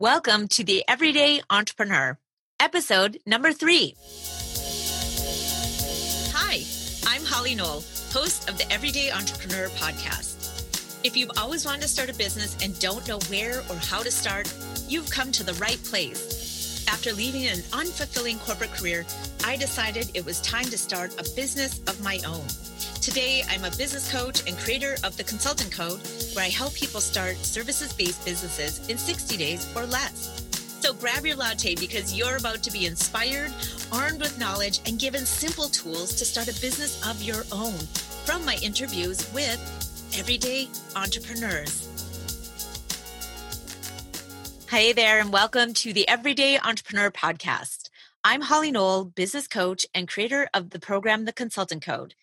Welcome to the Everyday Entrepreneur, episode number three. Hi, I'm Holly Knoll, host of the Everyday Entrepreneur podcast. If you've always wanted to start a business and don't know where or how to start, you've come to the right place. After leaving an unfulfilling corporate career, I decided it was time to start a business of my own. Today, I'm a business coach and creator of the Consultant Code, where I help people start services based businesses in 60 days or less. So grab your latte because you're about to be inspired, armed with knowledge, and given simple tools to start a business of your own from my interviews with everyday entrepreneurs. Hey there, and welcome to the Everyday Entrepreneur Podcast. I'm Holly Knoll, business coach and creator of the program The Consultant Code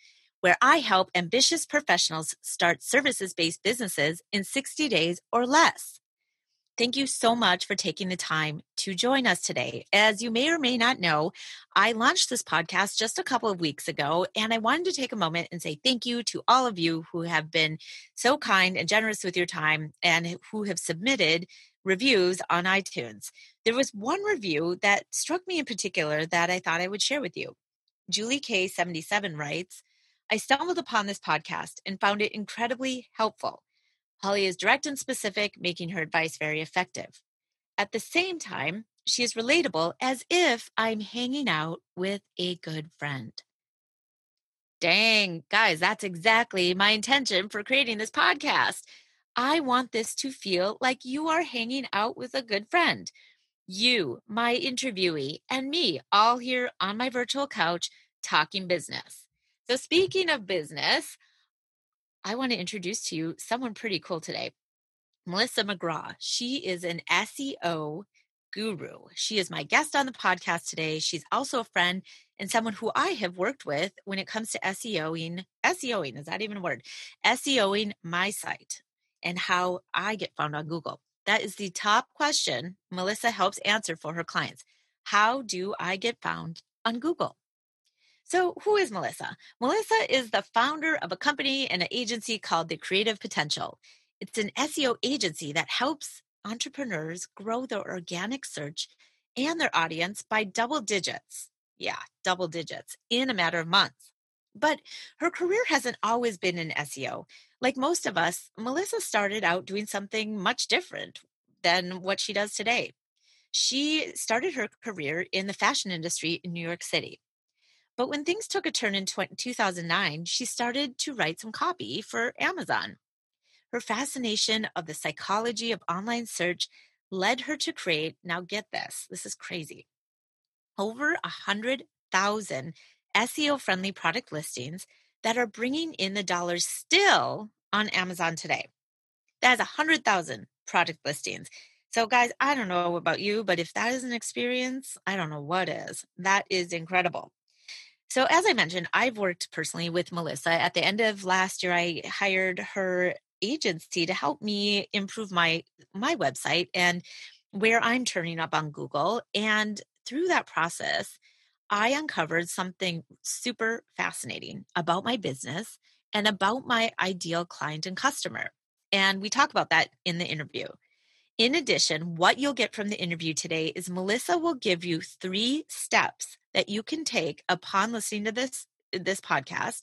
where I help ambitious professionals start services based businesses in 60 days or less. Thank you so much for taking the time to join us today. As you may or may not know, I launched this podcast just a couple of weeks ago, and I wanted to take a moment and say thank you to all of you who have been so kind and generous with your time and who have submitted reviews on iTunes. There was one review that struck me in particular that I thought I would share with you. Julie K77 writes, I stumbled upon this podcast and found it incredibly helpful. Holly is direct and specific, making her advice very effective. At the same time, she is relatable as if I'm hanging out with a good friend. Dang, guys, that's exactly my intention for creating this podcast. I want this to feel like you are hanging out with a good friend. You, my interviewee, and me all here on my virtual couch talking business. So, speaking of business, I want to introduce to you someone pretty cool today. Melissa McGraw. She is an SEO guru. She is my guest on the podcast today. She's also a friend and someone who I have worked with when it comes to SEOing. SEOing, is that even a word? SEOing my site and how I get found on Google. That is the top question Melissa helps answer for her clients. How do I get found on Google? So, who is Melissa? Melissa is the founder of a company and an agency called The Creative Potential. It's an SEO agency that helps entrepreneurs grow their organic search and their audience by double digits. Yeah, double digits in a matter of months. But her career hasn't always been in SEO. Like most of us, Melissa started out doing something much different than what she does today. She started her career in the fashion industry in New York City. But when things took a turn in 2009, she started to write some copy for Amazon. Her fascination of the psychology of online search led her to create, now get this, this is crazy, over a 100,000 SEO friendly product listings that are bringing in the dollars still on Amazon today. That is 100,000 product listings. So, guys, I don't know about you, but if that is an experience, I don't know what is. That is incredible. So, as I mentioned, I've worked personally with Melissa. At the end of last year, I hired her agency to help me improve my my website and where I'm turning up on Google. And through that process, I uncovered something super fascinating about my business and about my ideal client and customer. And we talk about that in the interview. In addition, what you'll get from the interview today is Melissa will give you three steps that you can take upon listening to this this podcast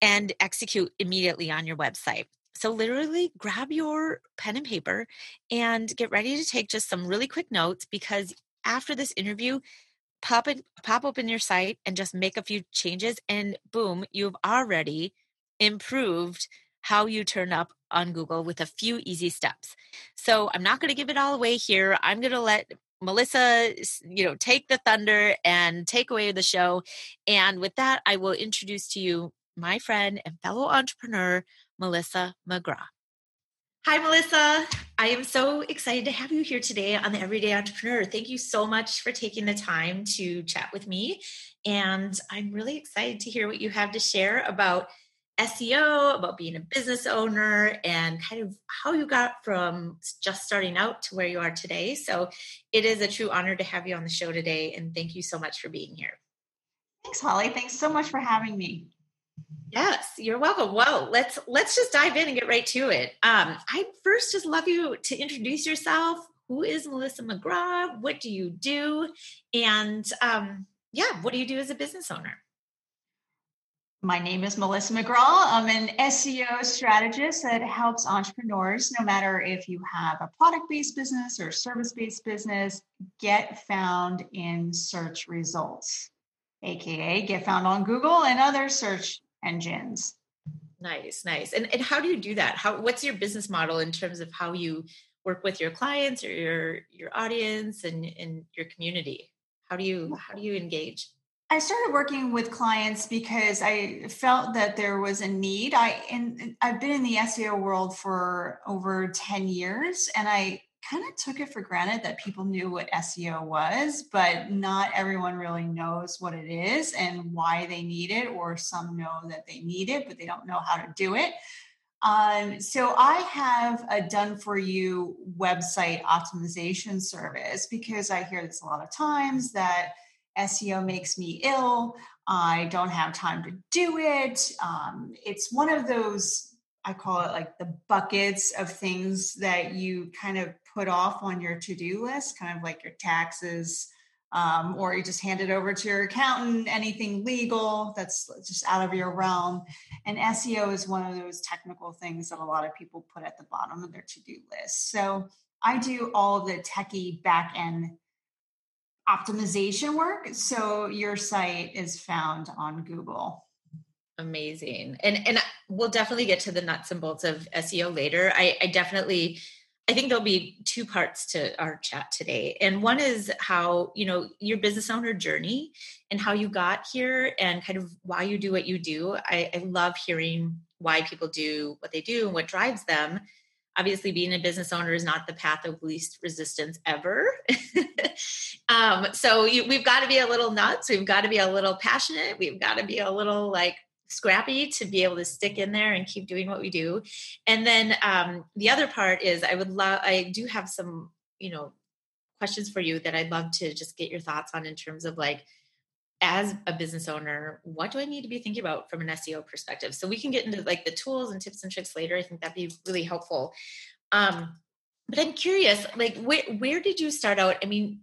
and execute immediately on your website. So literally grab your pen and paper and get ready to take just some really quick notes because after this interview, pop it pop open your site and just make a few changes and boom, you've already improved how you turn up on Google with a few easy steps. So I'm not going to give it all away here. I'm going to let Melissa, you know, take the thunder and take away the show. And with that, I will introduce to you my friend and fellow entrepreneur, Melissa McGraw. Hi, Melissa. I am so excited to have you here today on the Everyday Entrepreneur. Thank you so much for taking the time to chat with me. And I'm really excited to hear what you have to share about SEO, about being a business owner, and kind of how you got from just starting out to where you are today. So it is a true honor to have you on the show today. And thank you so much for being here. Thanks, Holly. Thanks so much for having me. Yes, you're welcome. Well, let's let's just dive in and get right to it. Um, I first just love you to introduce yourself. who is Melissa McGraw? What do you do? And um, yeah, what do you do as a business owner? My name is Melissa McGraw. I'm an SEO strategist that helps entrepreneurs, no matter if you have a product based business or service based business, get found in search results, AKA get found on Google and other search engines. Nice, nice. And, and how do you do that? How, what's your business model in terms of how you work with your clients or your, your audience and, and your community? How do you, how do you engage? I started working with clients because I felt that there was a need. I and I've been in the SEO world for over 10 years and I kind of took it for granted that people knew what SEO was, but not everyone really knows what it is and why they need it, or some know that they need it, but they don't know how to do it. Um, so I have a done for you website optimization service because I hear this a lot of times that SEO makes me ill. I don't have time to do it. Um, it's one of those, I call it like the buckets of things that you kind of put off on your to do list, kind of like your taxes, um, or you just hand it over to your accountant, anything legal that's just out of your realm. And SEO is one of those technical things that a lot of people put at the bottom of their to do list. So I do all the techie back end optimization work. So your site is found on Google. Amazing. And and we'll definitely get to the nuts and bolts of SEO later. I, I definitely I think there'll be two parts to our chat today. And one is how, you know, your business owner journey and how you got here and kind of why you do what you do. I, I love hearing why people do what they do and what drives them obviously being a business owner is not the path of least resistance ever um, so you, we've got to be a little nuts we've got to be a little passionate we've got to be a little like scrappy to be able to stick in there and keep doing what we do and then um, the other part is i would love i do have some you know questions for you that i'd love to just get your thoughts on in terms of like as a business owner, what do I need to be thinking about from an SEO perspective? So we can get into like the tools and tips and tricks later. I think that'd be really helpful. Um, but I'm curious, like where where did you start out? I mean,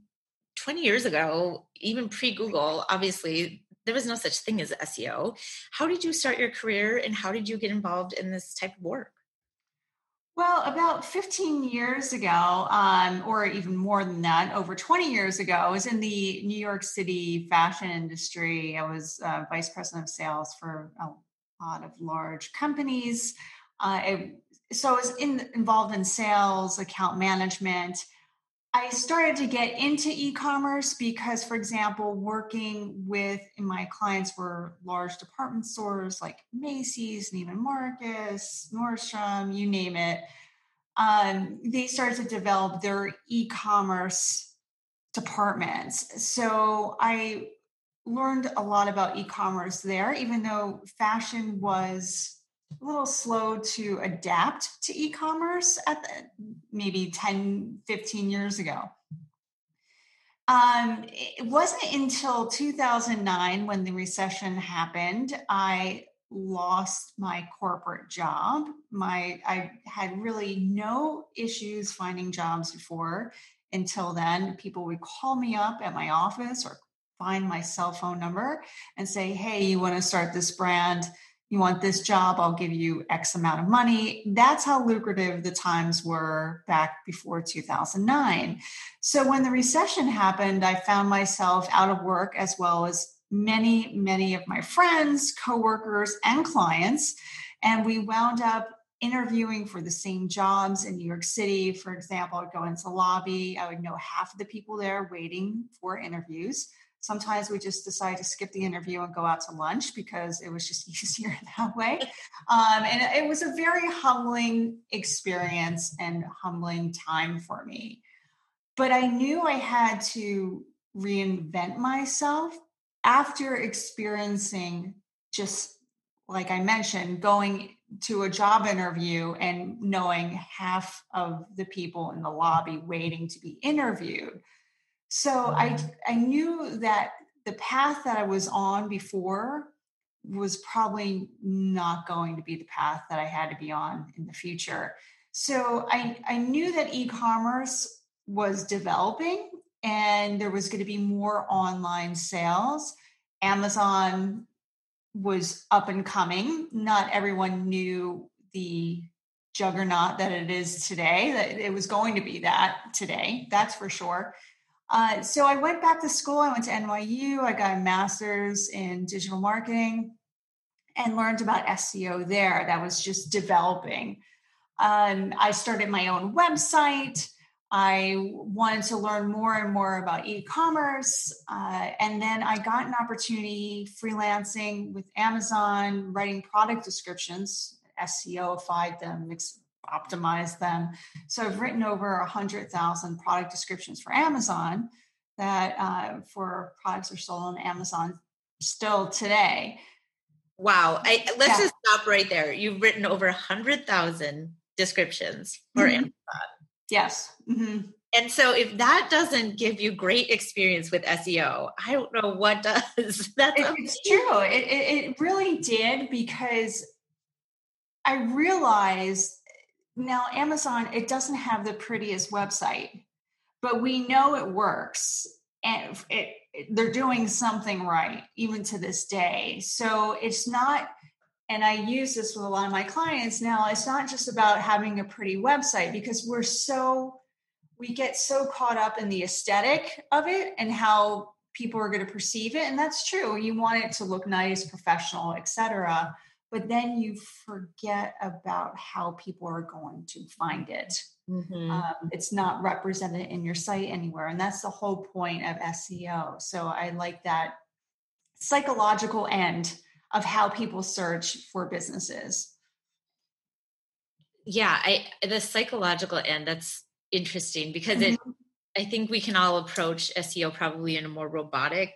20 years ago, even pre-Google, obviously there was no such thing as SEO. How did you start your career and how did you get involved in this type of work? Well, about 15 years ago, um, or even more than that, over 20 years ago, I was in the New York City fashion industry. I was uh, vice president of sales for a lot of large companies. Uh, I, so I was in, involved in sales, account management. I started to get into e-commerce because, for example, working with my clients were large department stores like Macy's, Neiman Marcus, Nordstrom, you name it. Um, they started to develop their e-commerce departments. So I learned a lot about e-commerce there, even though fashion was a little slow to adapt to e-commerce at the, maybe 10 15 years ago. Um, it wasn't until 2009 when the recession happened i lost my corporate job. My i had really no issues finding jobs before until then. People would call me up at my office or find my cell phone number and say hey you want to start this brand you want this job, I'll give you X amount of money. That's how lucrative the times were back before 2009. So when the recession happened, I found myself out of work as well as many, many of my friends, coworkers, and clients. And we wound up interviewing for the same jobs in New York City. For example, I'd go into the lobby, I would know half of the people there waiting for interviews. Sometimes we just decide to skip the interview and go out to lunch because it was just easier that way. Um, and it was a very humbling experience and humbling time for me. But I knew I had to reinvent myself after experiencing just like I mentioned, going to a job interview and knowing half of the people in the lobby waiting to be interviewed so I mm-hmm. I knew that the path that I was on before was probably not going to be the path that I had to be on in the future. So I, I knew that e-commerce was developing and there was going to be more online sales. Amazon was up and coming. Not everyone knew the juggernaut that it is today, that it was going to be that today, that's for sure. Uh, so I went back to school. I went to NYU. I got a master's in digital marketing and learned about SEO there. That was just developing. Um, I started my own website. I wanted to learn more and more about e commerce. Uh, and then I got an opportunity freelancing with Amazon, writing product descriptions, SEOified them, mix, optimized them. So I've written over 100,000 product descriptions for Amazon that uh, for products are sold on Amazon still today. Wow. I, let's yeah. just stop right there. You've written over 100,000 descriptions for mm-hmm. Amazon. Yes. Mm-hmm. And so if that doesn't give you great experience with SEO, I don't know what does. That's it, it's true. It, it, it really did because I realized now Amazon, it doesn't have the prettiest website, but we know it works and it, they're doing something right even to this day. So it's not and I use this with a lot of my clients now, it's not just about having a pretty website because we're so, we get so caught up in the aesthetic of it and how people are going to perceive it. And that's true. You want it to look nice, professional, etc. But then you forget about how people are going to find it. Mm-hmm. Um, it's not represented in your site anywhere. And that's the whole point of SEO. So I like that psychological end of how people search for businesses yeah i the psychological end that's interesting because mm-hmm. it i think we can all approach seo probably in a more robotic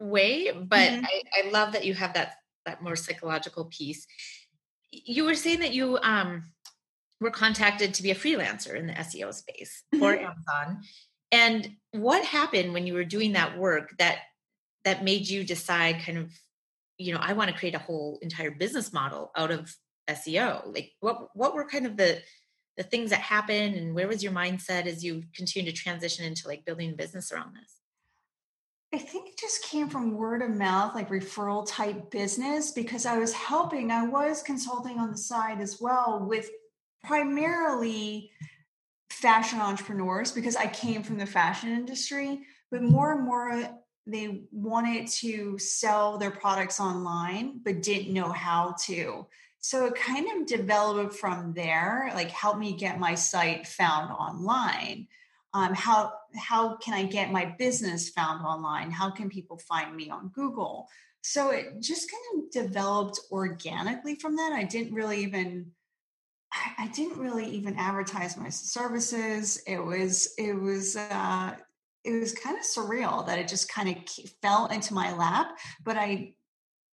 way but mm-hmm. I, I love that you have that that more psychological piece. You were saying that you um were contacted to be a freelancer in the seo space for mm-hmm. amazon. And what happened when you were doing that work that that made you decide kind of you know i want to create a whole entire business model out of seo like what what were kind of the the things that happened and where was your mindset as you continue to transition into like building a business around this I think it just came from word of mouth, like referral type business, because I was helping, I was consulting on the side as well with primarily fashion entrepreneurs because I came from the fashion industry, but more and more they wanted to sell their products online but didn't know how to. So it kind of developed from there like help me get my site found online um, how how can i get my business found online? How can people find me on google? So it just kind of developed organically from that. I didn't really even I, didn't really even advertise my services. It was it was uh, it was kind of surreal that it just kind of fell into my lap but i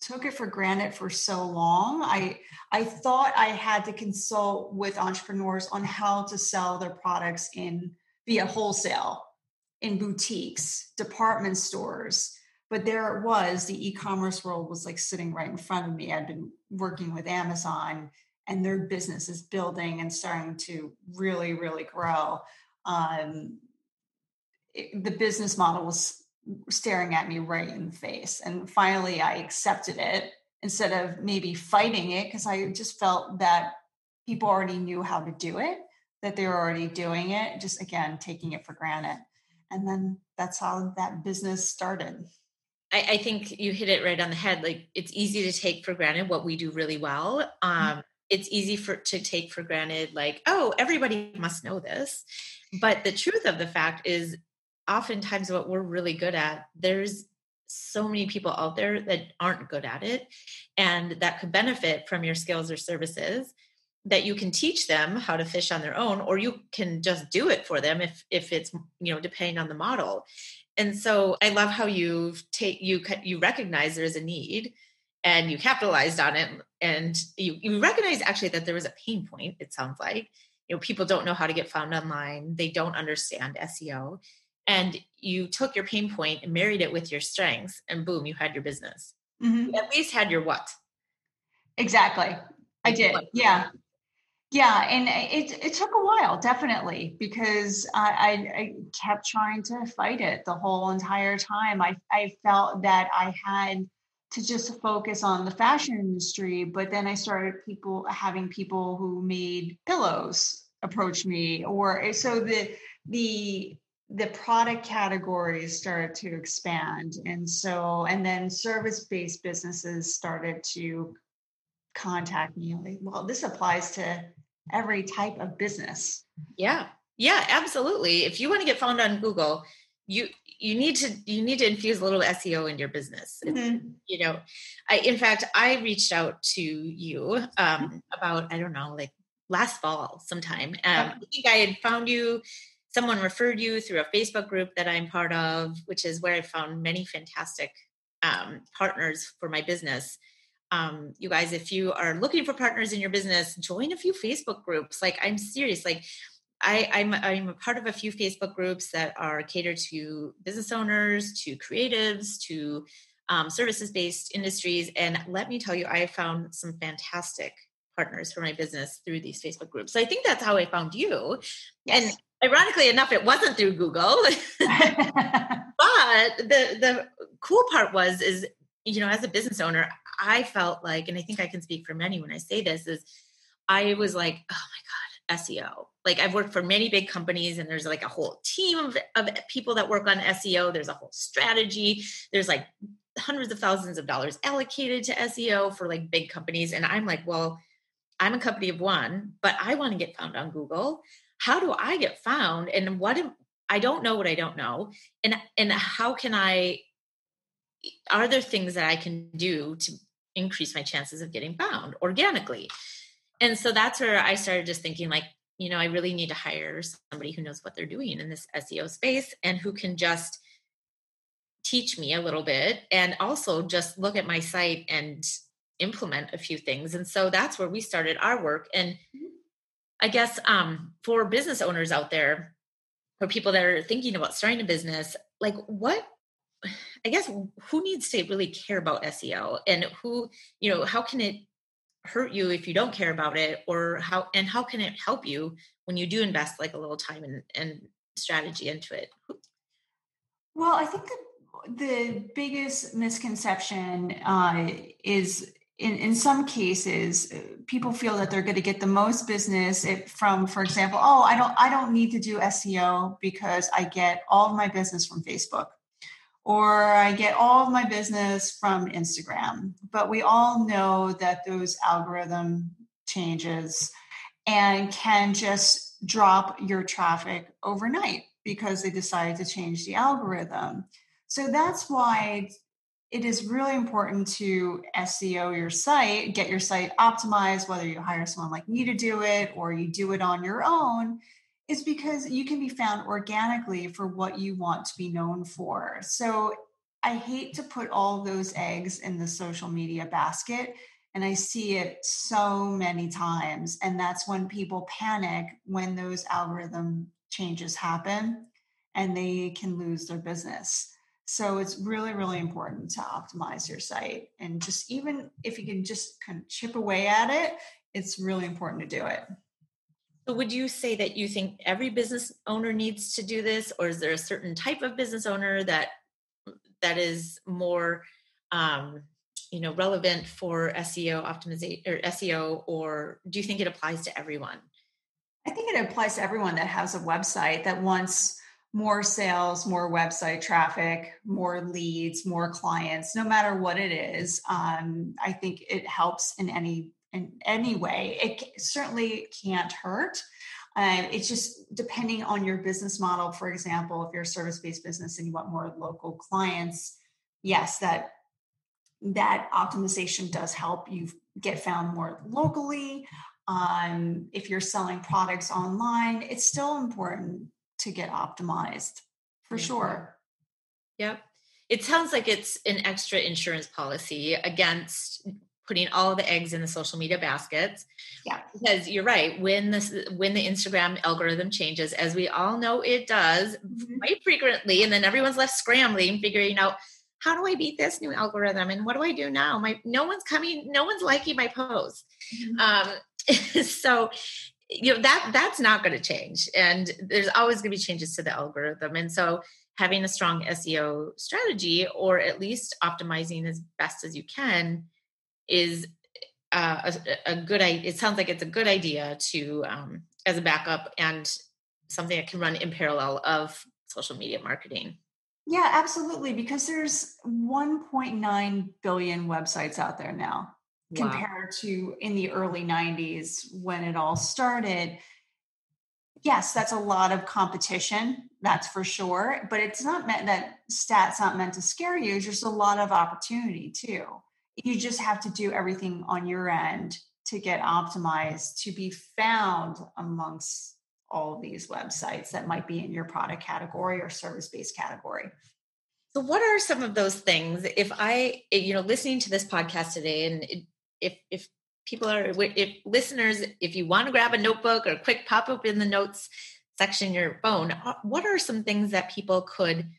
took it for granted for so long. I i thought i had to consult with entrepreneurs on how to sell their products in via wholesale in boutiques department stores. But there it was the e-commerce world was like sitting right in front of me. I'd been working with amazon and their business is building and starting to really really grow. Um, the business model was staring at me right in the face. And finally, I accepted it instead of maybe fighting it because I just felt that people already knew how to do it, that they were already doing it, just again, taking it for granted. And then that's how that business started. I, I think you hit it right on the head. Like it's easy to take for granted what we do really well. Mm-hmm. Um, mm-hmm. It's easy for to take for granted, like, oh, everybody must know this. But the truth of the fact is, oftentimes what we're really good at, there's so many people out there that aren't good at it and that could benefit from your skills or services that you can teach them how to fish on their own or you can just do it for them if if it's you know depending on the model. And so i love how you've take you you recognize there's a need and you capitalized on it and you, you recognize actually that there was a pain point it sounds like. You know people don't know how to get found online they don't understand seo and you took your pain point and married it with your strengths and boom you had your business. Mm-hmm. at least had your what? Exactly. I did. yeah Yeah, and it it took a while, definitely, because I, I, I kept trying to fight it the whole entire time. I I felt that I had to just focus on the fashion industry, but then I started people having people who made pillows approach me, or eh, so the the the product categories started to expand, and so and then service based businesses started to contact me like well this applies to every type of business. Yeah. Yeah, absolutely. If you want to get found on Google, you you need to you need to infuse a little SEO in your business. Mm-hmm. You know, I in fact I reached out to you um, about I don't know like last fall sometime. Um, I think I had found you. Someone referred you through a Facebook group that I'm part of, which is where I found many fantastic um, partners for my business um, you guys, if you are looking for partners in your business, join a few Facebook groups. Like I'm serious. Like I, I'm I'm a part of a few Facebook groups that are catered to business owners, to creatives, to um, services based industries. And let me tell you, I found some fantastic partners for my business through these Facebook groups. So I think that's how I found you. Yes. And ironically enough, it wasn't through Google. but the the cool part was is you know as a business owner I felt like, and I think I can speak for many when I say this, is I was like, oh my God, SEO. Like I've worked for many big companies and there's like a whole team of, of people that work on SEO. There's a whole strategy. There's like hundreds of thousands of dollars allocated to SEO for like big companies. And I'm like, well, I'm a company of one, but I want to get found on Google. How do I get found? And what am, I don't know what I don't know. And and how can I are there things that I can do to increase my chances of getting found organically. And so that's where I started just thinking like, you know, I really need to hire somebody who knows what they're doing in this SEO space and who can just teach me a little bit and also just look at my site and implement a few things. And so that's where we started our work. And mm-hmm. I guess um, for business owners out there, for people that are thinking about starting a business, like what I guess who needs to really care about SEO and who, you know, how can it hurt you if you don't care about it? Or how and how can it help you when you do invest like a little time and, and strategy into it? Well, I think that the biggest misconception uh, is in, in some cases people feel that they're going to get the most business if, from for example oh i don't i don't need to do seo because i get all of my business from facebook or I get all of my business from Instagram. But we all know that those algorithm changes and can just drop your traffic overnight because they decided to change the algorithm. So that's why it is really important to SEO your site, get your site optimized, whether you hire someone like me to do it or you do it on your own is because you can be found organically for what you want to be known for. So I hate to put all those eggs in the social media basket. And I see it so many times. And that's when people panic when those algorithm changes happen and they can lose their business. So it's really, really important to optimize your site. And just even if you can just kind of chip away at it, it's really important to do it. So would you say that you think every business owner needs to do this, or is there a certain type of business owner that that is more, um, you know, relevant for SEO optimization or SEO, or do you think it applies to everyone? I think it applies to everyone that has a website that wants more sales, more website traffic, more leads, more clients, no matter what it is. Um, I think it helps in any in any way. It certainly can't hurt. Uh, it's just depending on your business model. For example, if you're a service-based business and you want more local clients, yes, that that optimization does help you get found more locally. Um, if you're selling products online, it's still important to get optimized for mm-hmm. sure. Yep. It sounds like it's an extra insurance policy against putting all the eggs in the social media baskets. Yeah. Because you're right, when this when the Instagram algorithm changes, as we all know it does mm-hmm. quite frequently, and then everyone's left scrambling, figuring out how do I beat this new algorithm and what do I do now? My no one's coming, no one's liking my post. Mm-hmm. Um, so you know that that's not going to change and there's always going to be changes to the algorithm and so having a strong seo strategy or at least optimizing as best as you can is uh, a, a, good idea it sounds like it's a good idea to um, as a backup and something that can run in parallel of social media marketing yeah absolutely because there's 1.9 billion websites out there now wow. compared to in the early 90s when it all started. Yes, that's a lot of competition, that's for sure. But it's not meant that stats not meant to scare you. It's just a lot of opportunity too. You just have to do everything on your end to get optimized to be found amongst all these websites that might be in your product category or service based category. So, what are some of those things? If I, you know, listening to this podcast today, and if if people are if listeners if you want to grab a notebook or quick pop up in the notes section your phone uh, what are some things that people could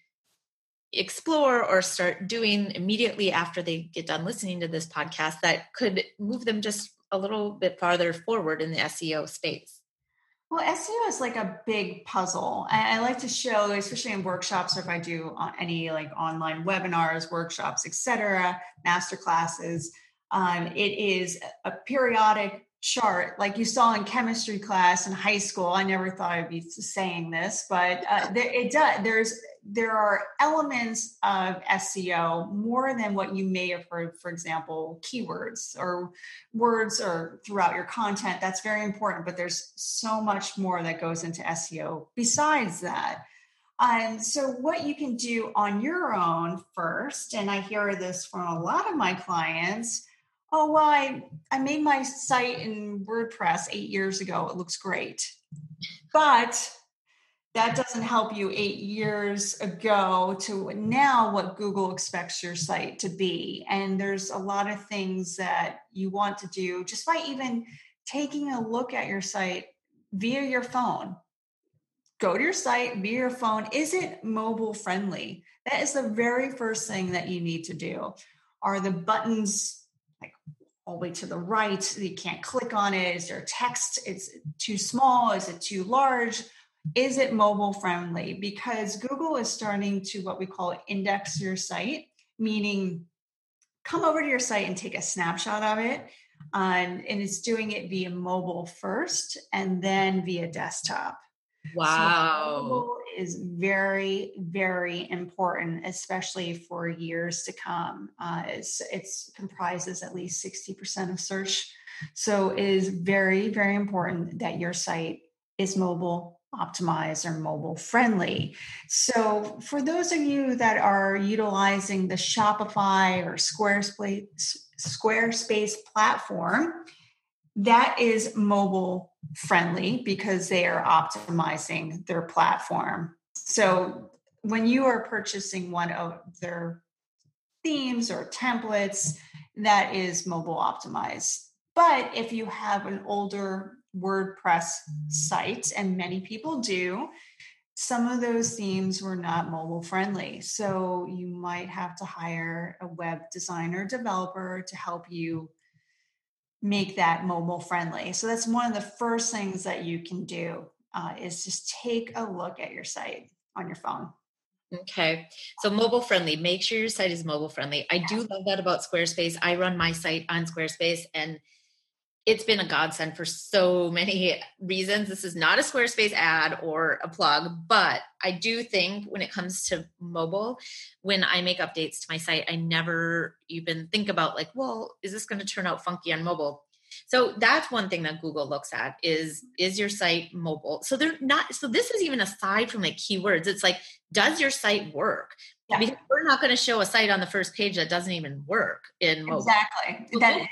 explore or start doing immediately after they get done listening to this podcast that could move them just a little bit farther forward in the SEO space? Well, SEO is like a big puzzle. I, like to show, especially in workshops or if I do any like online webinars, workshops, etc., master classes, um, it is a periodic chart like you saw in chemistry class in high school. I never thought I'd be saying this, but uh, there, it does. There's there are elements of SEO more than what you may have heard, for example, keywords or words or throughout your content. That's very important, but there's so much more that goes into SEO besides that. Um, so, what you can do on your own first, and I hear this from a lot of my clients, oh well I, I made my site in wordpress eight years ago it looks great but that doesn't help you eight years ago to now what google expects your site to be and there's a lot of things that you want to do just by even taking a look at your site via your phone go to your site via your phone is it mobile friendly that is the very first thing that you need to do are the buttons like all the way to the right. You can't click on it. Is there text? It's too small. Is it too large? Is it mobile friendly? Because Google is starting to what we call index your site, meaning come over to your site and take a snapshot of it. Um, and it's doing it via mobile first and then via desktop. Wow. So is very, very important, especially for years to come. Uh, it's, it's comprises at least 60% of search. So it is very, very important that your site is mobile optimized or mobile friendly. So for those of you that are utilizing the Shopify or Squarespace, Squarespace platform, that is mobile friendly because they are optimizing their platform. So when you are purchasing one of their themes or templates, that is mobile optimized. But if you have an older WordPress site, and many people do, some of those themes were not mobile friendly. So you might have to hire a web designer developer to help you make that mobile friendly. So that's one of the first things that you can do uh, is just take a look at your site on your phone. Okay. So mobile friendly, make sure your site is mobile friendly. I do love that about Squarespace. I run my site on Squarespace and it's been a godsend for so many reasons. This is not a Squarespace ad or a plug, but I do think when it comes to mobile, when I make updates to my site, I never even think about like, well, is this going to turn out funky on mobile? So that's one thing that Google looks at is is your site mobile? So they're not so this is even aside from like keywords. It's like does your site work? Yeah. Because we're not going to show a site on the first page that doesn't even work in mobile. Exactly. That,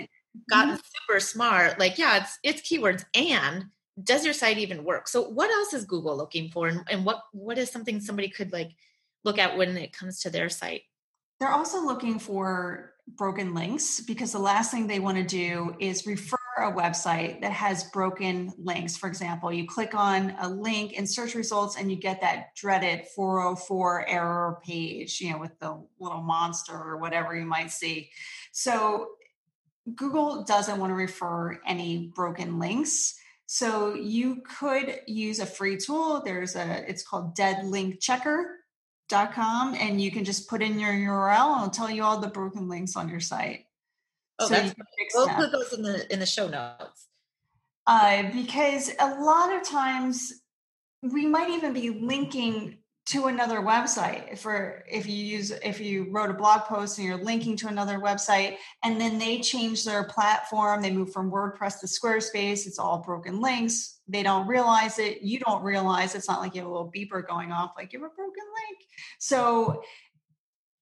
gotten mm-hmm. Super smart like yeah it's it's keywords and does your site even work so what else is google looking for and, and what what is something somebody could like look at when it comes to their site they're also looking for broken links because the last thing they want to do is refer a website that has broken links. For example, you click on a link in search results and you get that dreaded 404 error page, you know, with the little monster or whatever you might see. So Google doesn't want to refer any broken links. So you could use a free tool. There's a, it's called deadlinkchecker.com, and you can just put in your URL and it'll tell you all the broken links on your site. Oh, so that's we'll put those in the in the show notes. Uh, because a lot of times we might even be linking to another website for if you use if you wrote a blog post and you're linking to another website and then they change their platform they move from wordpress to squarespace it's all broken links they don't realize it you don't realize it's not like you have a little beeper going off like you have a broken link. So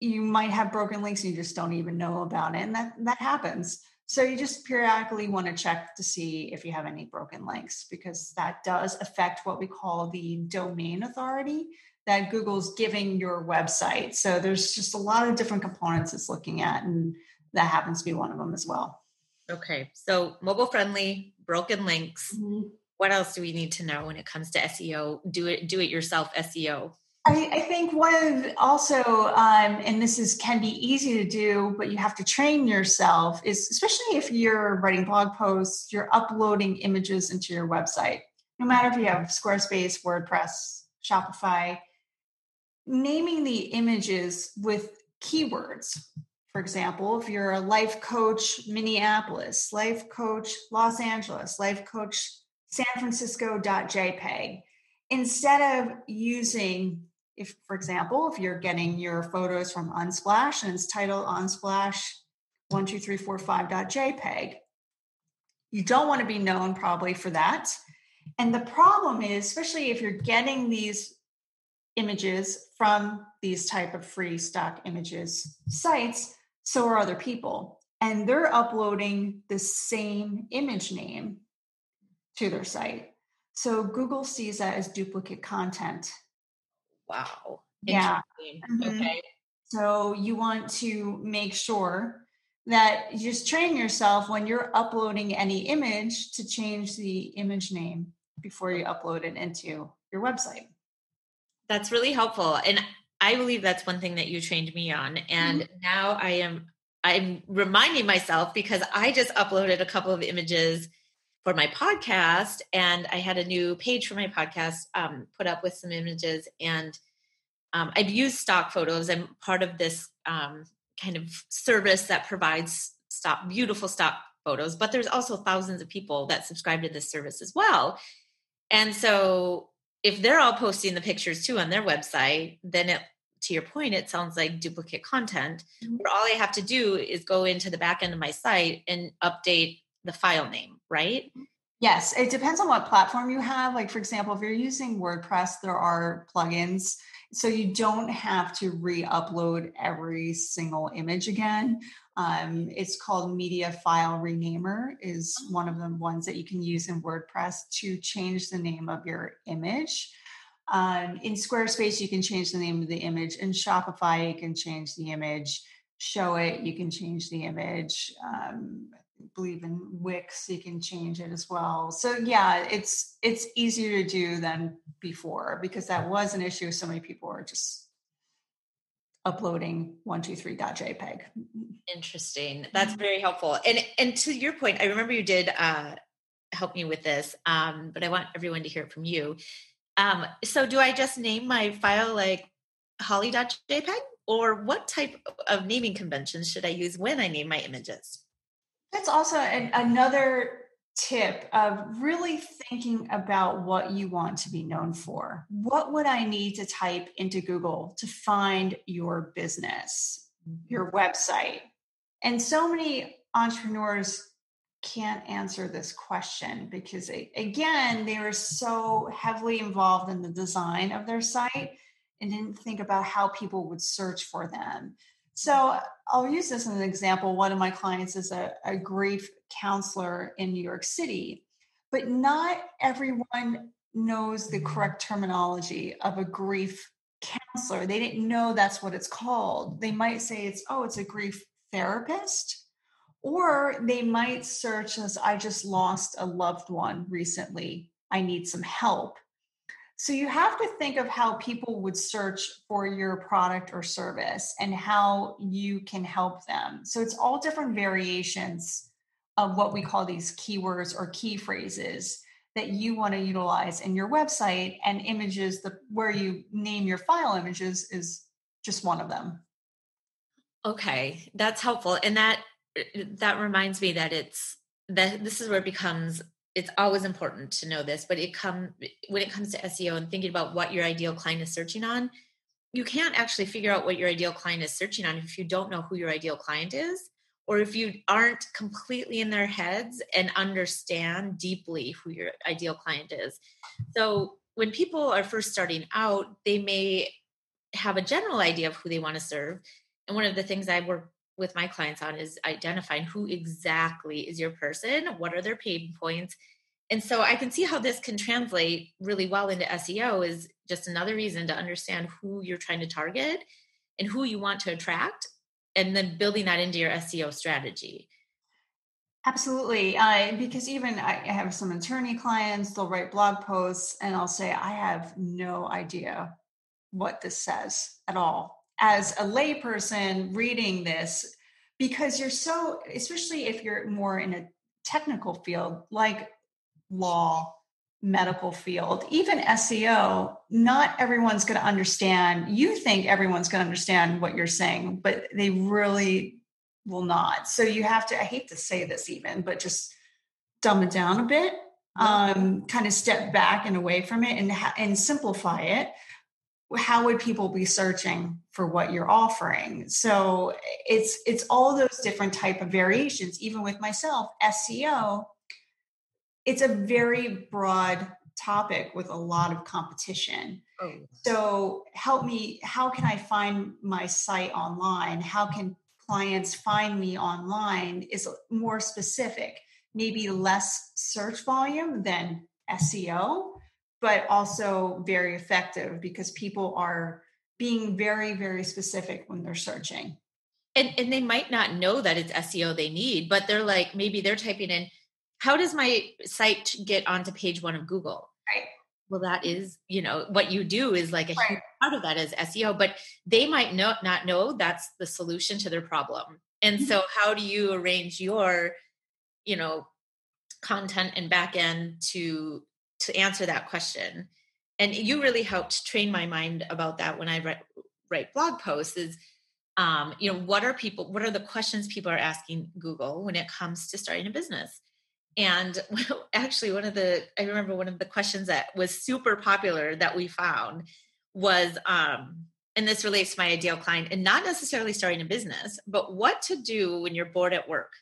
you might have broken links and you just don't even know about it and that that happens. So you just periodically want to check to see if you have any broken links because that does affect what we call the domain authority that Google's giving your website. So there's just a lot of different components it's looking at, and that happens to be one of them as well. Okay, so mobile friendly, broken links. Mm-hmm. What else do we need to know when it comes to SEO? Do it, do it yourself SEO. I, I think one of also, um, and this is can be easy to do, but you have to train yourself. Is especially if you're writing blog posts, you're uploading images into your website. No matter if you have Squarespace, WordPress, Shopify, naming the images with keywords. For example, if you're a life coach Minneapolis, life coach Los Angeles, life coach San Francisco.jpg, instead of using, if for example, if you're getting your photos from Unsplash and it's titled Unsplash 12345.jpg, you don't want to be known probably for that. And the problem is, especially if you're getting these images from these type of free stock images sites so are other people. And they're uploading the same image name to their site. So google sees that as duplicate content. Wow. Yeah. Mm-hmm. okay. So you want to make sure that you just train yourself when you're uploading any image to change the image name before you upload it into your website that's really helpful. And I believe that's one thing that you trained me on. And mm-hmm. now I am I'm reminding myself because I just uploaded a couple of images for my podcast and I had a new page for my podcast um, put up with some images and um, I've used stock photos. I'm part of this um, kind of service that provides stock, beautiful stock photos, but there's also thousands of people that subscribe to this service as well. And so if they're all posting the pictures too on their website, then it to your point, it sounds like duplicate content. Mm-hmm. Where all I have to do is go into the back end of my site and update the file name, right? Yes, it depends on what platform you have. Like, for example, if you're using WordPress, there are plugins. So you don't have to re upload every single image again. Um, it's called Media File Renamer is oh. one of the ones that you can use in WordPress to change the name of your image. Um, in Squarespace, you can change the name of the image. In Shopify, you can change the image. Showit, you can change the image. Um, I believe in Wix, you can change it as well. So yeah, it's it's easier to do than before because that was an issue. So many people are just uploading 123.jpg. Interesting. That's mm-hmm. very helpful. And and to your point, I remember you did uh, help me with this, um, but I want everyone to hear it from you. Um, so do I just name my file like holly.jpg or what type of naming conventions should I use when I name my images? That's also an, another tip of really thinking about what you want to be known for. What would I need to type into Google to find your business, your mm-hmm. website? And so many entrepreneurs can't answer this question because, again, they were so heavily involved in the design of their site and didn't think about how people would search for them. So I'll use this as an example. One of my clients is a, a grief counselor in New York City, but not everyone knows the correct terminology of a grief counselor. They didn't know that's what it's called. They might say it's, oh, it's a grief therapist. Or they might search as, I just lost a loved one recently. I need some help. So you have to think of how people would search for your product or service and how you can help them. So it's all different variations of what we call these keywords or key phrases that you want to utilize in your website and images the where you name your file images is just one of them okay that's helpful and that eh, that reminds me that it's that this is where it becomes it's always important to know this but it come when it comes to seo and thinking about what your ideal client is searching on you can't actually figure out what your ideal client is searching on if you don't know who your ideal client is or if you aren't completely in their heads and understand deeply who your ideal client is. So when people are first starting out, they may have a general idea of who they want to serve. And one of the things I work with my clients on is identifying who exactly is your person, what are their pain points. And so I can see how this can translate really well into SEO is just another reason to understand who you're trying to target and who you want to attract and then building that into your SEO strategy. Absolutely. Because even I have some attorney clients, they'll write blog posts and I'll say, I have no idea what this says at all. As a layperson reading this, because you're so, especially if you're more in a technical field like law, medical field, even SEO, not everyone's going to understand. You think everyone's going to understand what you're saying, but they really will not. So you have to, I hate to say this even, but just dumb it down a bit, um, kind of step back and away from it and, and simplify it. How would people be searching for what you're offering? So it's it's all those different type of variations. Even with myself, SEO it's a very broad topic with a lot of competition. Oh. So help me, how can I find my site online? How can clients find me online is more specific, maybe less search volume than SEO, but also very effective because people are being very, very specific when they're searching. And, and they might not know that it's SEO they need, but they're like, maybe they're typing in how does my site get onto page one of Google? Right. Well, that is, you know, what you do is like a right. huge part of that is SEO, but they might not not know that's the solution to their problem. And mm-hmm. so how do you arrange your, you know, content and back end to to answer that question? And you really helped train my mind about that when I write write blog posts is um, you know, what are people what are the questions people are asking Google when it comes to starting a business? And actually, one of the, I remember one of the questions that was super popular that we found was, um, and this relates to my ideal client and not necessarily starting a business, but what to do when you're bored at work.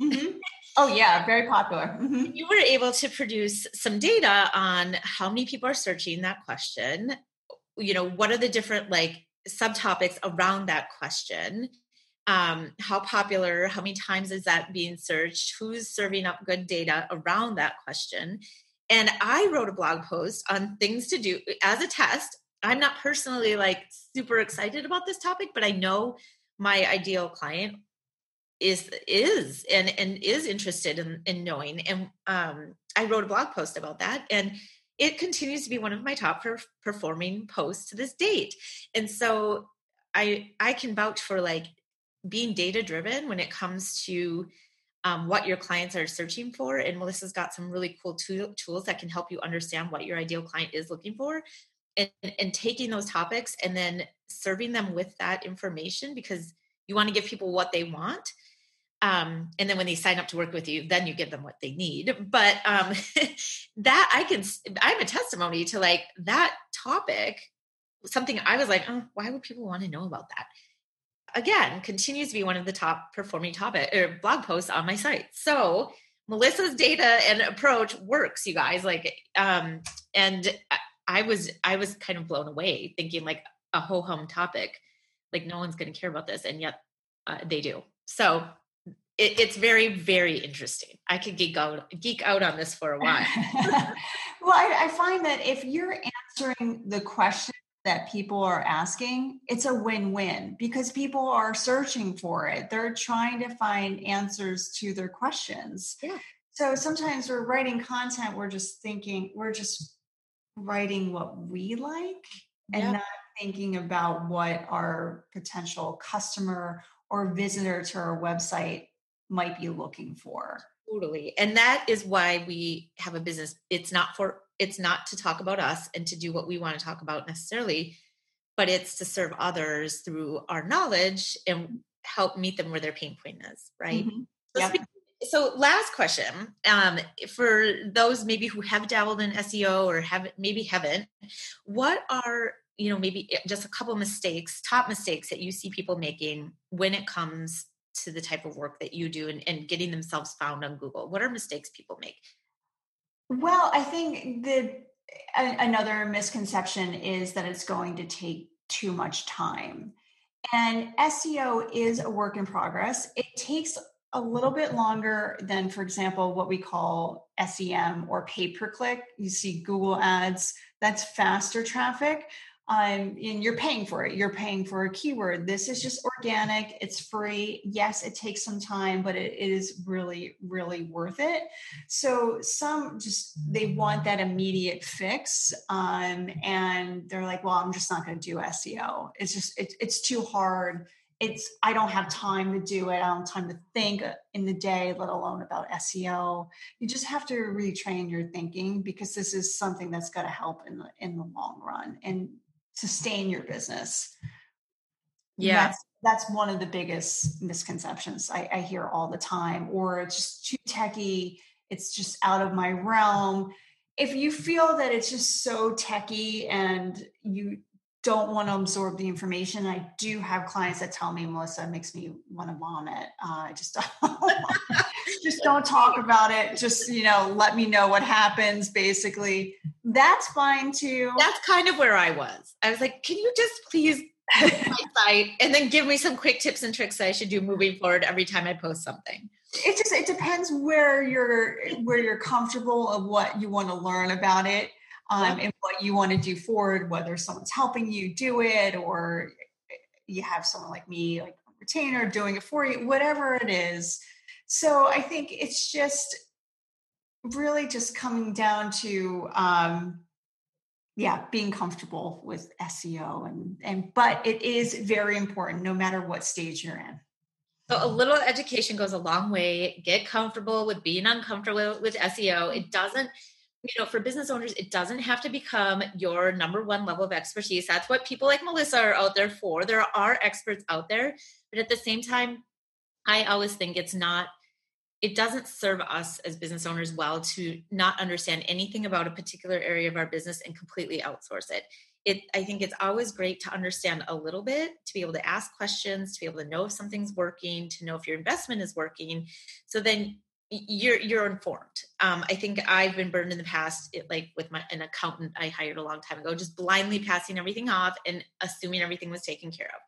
Mm-hmm. Oh, yeah, very popular. Mm-hmm. You were able to produce some data on how many people are searching that question. You know, what are the different like subtopics around that question? um, how popular, how many times is that being searched, who's serving up good data around that question. And I wrote a blog post on things to do as a test. I'm not personally like super excited about this topic, but I know my ideal client is is and and is interested in, in knowing. And um, I wrote a blog post about that, and it continues to be one of my top per- performing posts to this date. And so I I can vouch for like being data driven when it comes to um, what your clients are searching for. And Melissa's got some really cool tool, tools that can help you understand what your ideal client is looking for and, and taking those topics and then serving them with that information because you want to give people what they want. Um, and then when they sign up to work with you, then you give them what they need. But um, that I can, I'm a testimony to like that topic, something I was like, oh, why would people want to know about that? again continues to be one of the top performing topic or blog posts on my site. So Melissa's data and approach works, you guys. Like, um, and I was I was kind of blown away, thinking like a ho hum topic, like no one's going to care about this, and yet uh, they do. So it, it's very very interesting. I could geek out geek out on this for a while. well, I, I find that if you're answering the question that people are asking, it's a win win because people are searching for it. They're trying to find answers to their questions. Yeah. So sometimes we're writing content, we're just thinking, we're just writing what we like and yeah. not thinking about what our potential customer or visitor to our website might be looking for. Totally. And that is why we have a business. It's not for it's not to talk about us and to do what we want to talk about necessarily, but it's to serve others through our knowledge and help meet them where their pain point is, right? Mm-hmm. Yep. So, last question um, for those maybe who have dabbled in SEO or have maybe haven't, what are you know maybe eh, just a couple mistakes, top mistakes that you see people making when it comes to the type of work that you do and, and getting themselves found on Google? What are mistakes people make? Well, I think the another misconception is that it's going to take too much time. And SEO is a work in progress. It takes a little bit longer than, for example, what we call SEM or pay per click. You see Google ads, that's faster traffic um, and you're paying for it. You're paying for a keyword. This is just organic. It's free. Yes, it takes some time, but it, it is really, really worth it. So some just they want that immediate fix, um, and they're like, "Well, I'm just not going to do SEO. It's just it, it's too hard. It's I don't have time to do it. I don't have time to think in the day, let alone about SEO. You just have to retrain your thinking because this is something that's going to help in the in the long run and sustain your business. Yeah. That's, that's one of the biggest misconceptions I, I hear all the time, or it's just too techy. It's just out of my realm. If you feel that it's just so techy and you don't want to absorb the information. I do have clients that tell me, Melissa, makes me want to vomit. Uh, I just don't, just don't talk about it. Just you know, let me know what happens. Basically, that's fine too. That's kind of where I was. I was like, can you just please my site and then give me some quick tips and tricks that I should do moving forward every time I post something. It just it depends where you're where you're comfortable of what you want to learn about it um, and what you want to do forward, whether someone's helping you do it or you have someone like me, like a retainer, doing it for you, whatever it is. So I think it's just really just coming down to um, yeah being comfortable with seo and and but it is very important no matter what stage you're in. So a little education goes a long way. Get comfortable with being uncomfortable with seo it doesn't you know for business owners it doesn't have to become your number one level of expertise. That's what people like melissa are out there for. There are experts out there but at the same time i always think it's not it doesn't serve us as business owners well to not understand anything about a particular area of our business and completely outsource it. It i think it's always great to understand a little bit to be able to ask questions to be able to know if something's working to know if your investment is working so then you're you're informed. Um, I think I've been burned in the past, it, like with my an accountant I hired a long time ago, just blindly passing everything off and assuming everything was taken care of.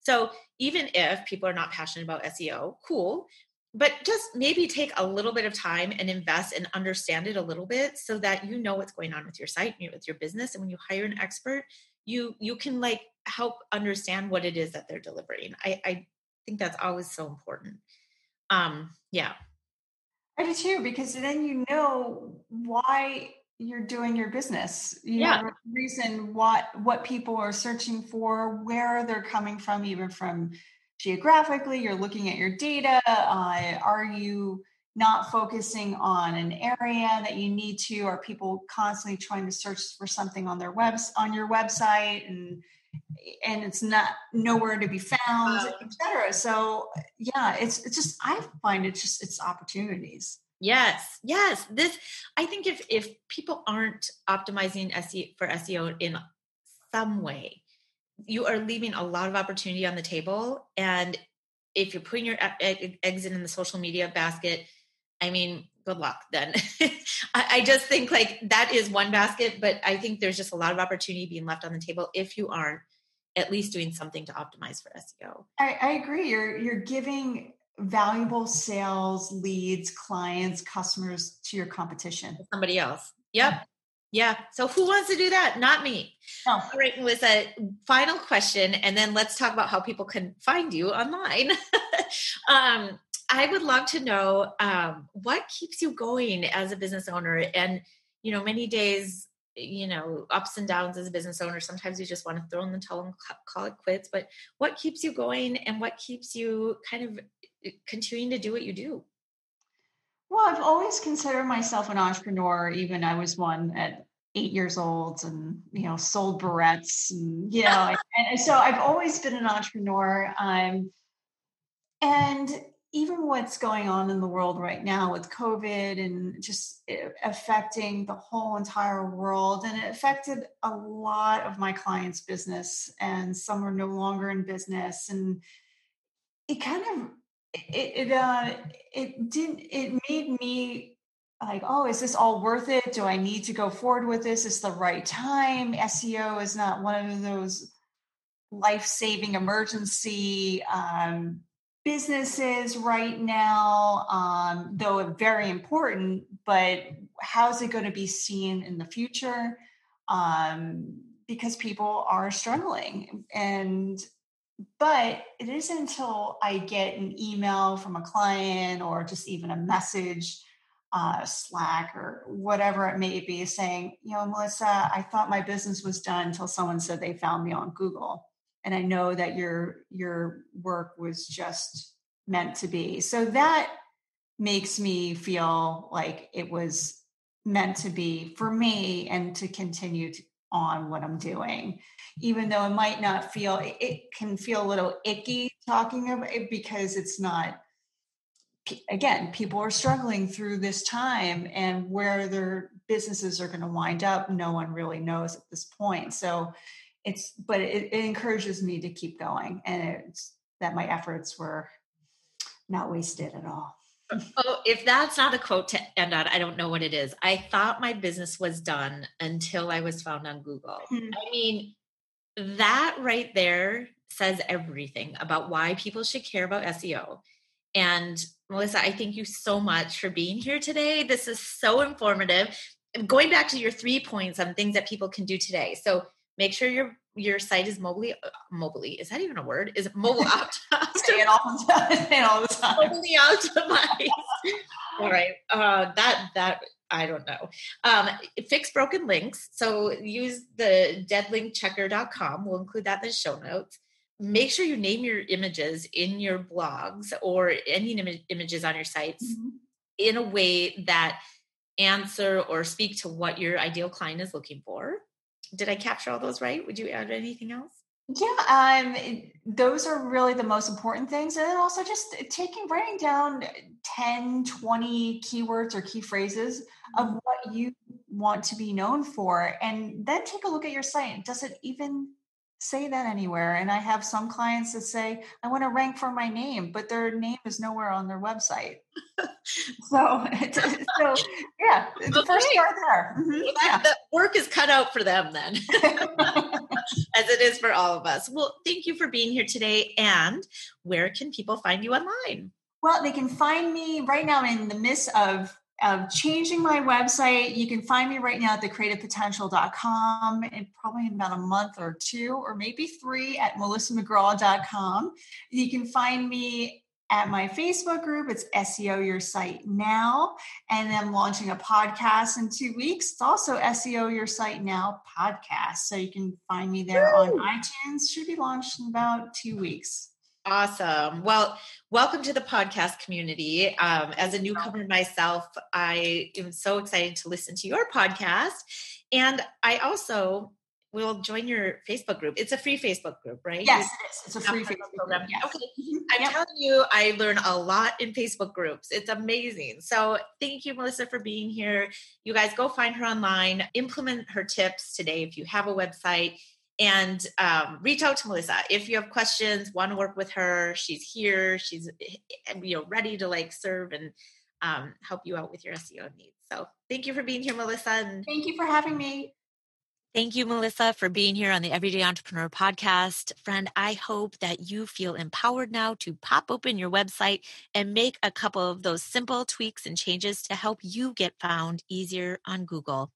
So even if people are not passionate about SEO, cool, but just maybe take a little bit of time and invest and understand it a little bit so that you know what's going on with your site, with your business, and when you hire an expert, you you can like help understand what it is that they're delivering. I, I think that's always so important. Um, yeah. I do too, because then you know why you're doing your business. You yeah. know reason what what people are searching for, where they're coming from, even from geographically. You're looking at your data. Uh, are you not focusing on an area that you need to? Are people constantly trying to search for something on their webs on your website and and it's not nowhere to be found, etc. So yeah, it's it's just I find it's just it's opportunities. Yes, yes. This I think if if people aren't optimizing SEO for SEO in some way, you are leaving a lot of opportunity on the table. And if you're putting your eggs in the social media basket, I mean, good luck then. I, just think like that is one basket, but I think there's just a lot of opportunity being left on the table if you aren't at least doing something to optimize for SEO. I, I agree. You're you're giving valuable sales leads, clients, customers to your competition. Somebody else. Yep. Yeah. So who wants to do that? Not me. Oh. All right, a final question, and then let's talk about how people can find you online. um, I would love to know um, what keeps you going as a business owner. And, you know, many days, you know, ups and downs as a business owner. Sometimes you just want to throw in the towel and call it quits. But what keeps you going and what keeps you kind of uh, continuing to do what you do? Well, I've always considered myself an entrepreneur, even I was one at eight years old and you know sold barrettes and you know and, so i've always been an entrepreneur um, and even what's going on in the world right now with COVID and just affecting the whole entire world. And it affected a lot of my clients' business, and some are no longer in business. And it kind of it it uh it did it made me like oh is this all worth it do i need to go forward with this is the right time seo is not one of those life-saving emergency um, businesses right now, um, though very important, but how's it going to be seen in the future? Um, because people are struggling. And, but it isn't until I get an email from a client or just even a message, uh, Slack or whatever it may be, saying, you know, Melissa, I thought my business was done until someone said they found me on Google and I know that your your work was just meant to be. So that makes me feel like it was meant to be for me and to continue to, on what I'm doing, even though it might not feel it can feel a little icky talking about it because it's not. Again, people are struggling through this time, and where their businesses are going to wind up, no one really knows at this point. So, it's but it, it encourages me to keep going and it's that my efforts were not wasted at all. Oh if that's not a quote to end on i don't know what it is. I thought my business was done until i was found on google. Mm-hmm. i mean that right there says everything about why people should care about seo and melissa i thank you so much for being here today. This is so informative. Going back to your three points on things that people can do today. So make sure your your site is mobily uh, mobily is that even a word is it mobile optimized say it all the time say it all the time mobily optimized all right uh, that that I don't know. Um, fix broken links. So use the deadlinkchecker.com. We'll include that in the show notes. Make sure you name your images in your blogs or any Im- images on your sites mm-hmm. in a way that answer or speak to what your ideal client is looking for did I capture all those right? Would you add anything else? Yeah, um, those are really the most important things. And then also just taking, writing down 10, 20 keywords or key phrases of mm-hmm. what you want to be known for. And then take a look at your site. Does it even say that anywhere. And I have some clients that say, I want to rank for my name, but their name is nowhere on their website. so, so yeah, the okay. first start there. Mm-hmm. Well, that, yeah. The work is cut out for them then, as it is for all of us. Well, thank you for being here today. And where can people find you online? Well, they can find me right now in the midst of of changing my website. You can find me right now at thecreativepotential.com and probably in about a month or two or maybe three at melissamcgraw.com. You can find me at my Facebook group. It's SEO Your Site Now. And I'm launching a podcast in two weeks. It's also SEO Your Site Now podcast. So you can find me there Woo! on iTunes. Should be launched in about two weeks. Awesome. Well, welcome to the podcast community. Um, as a newcomer myself, I am so excited to listen to your podcast. And I also will join your Facebook group. It's a free Facebook group, right? Yes. It's a free Facebook program. Yes. Okay. Mm-hmm. I'm yep. telling you, I learn a lot in Facebook groups. It's amazing. So thank you, Melissa, for being here. You guys go find her online, implement her tips today if you have a website and um, reach out to Melissa if you have questions. Want to work with her? She's here. She's eh, you know ready to like serve and um, help you out with your SEO needs. So thank you for being here, Melissa. And thank you for having me. Thank you, Melissa, for being here on the Everyday Entrepreneur podcast. Friend, I hope that you feel empowered now to pop open your website and make a couple of those simple tweaks and changes to help you get found easier on Google.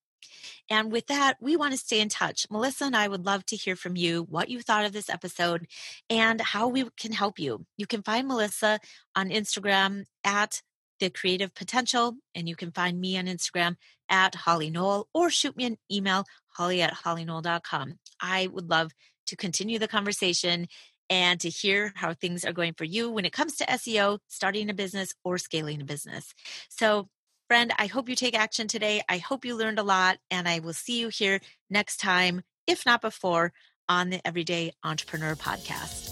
And with that, we want to stay in touch. Melissa and I would love to hear from you what you thought of this episode and how we can help you. You can find Melissa on Instagram at the creative potential, and you can find me on Instagram at Holly Knoll or shoot me an email, holly at hollyknoll.com. I would love to continue the conversation and to hear how things are going for you when it comes to SEO, starting a business, or scaling a business. So, friend, I hope you take action today. I hope you learned a lot, and I will see you here next time, if not before, on the Everyday Entrepreneur podcast.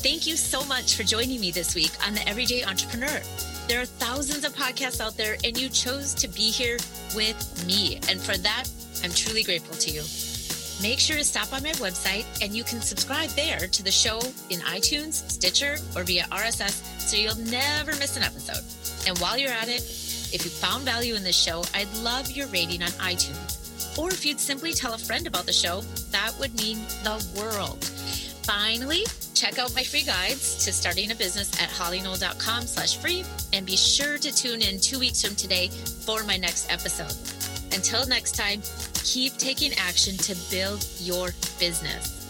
Thank you so much for joining me this week on the Everyday Entrepreneur. There are thousands of podcasts out there, and you chose to be here with me. And for that, I'm truly grateful to you. Make sure to stop on my website and you can subscribe there to the show in iTunes, Stitcher, or via RSS so you'll never miss an episode. And while you're at it, if you found value in this show, I'd love your rating on iTunes. Or if you'd simply tell a friend about the show, that would mean the world. Finally, check out my free guides to starting a business at hollynoel.com slash free and be sure to tune in two weeks from today for my next episode. Until next time, keep taking action to build your business.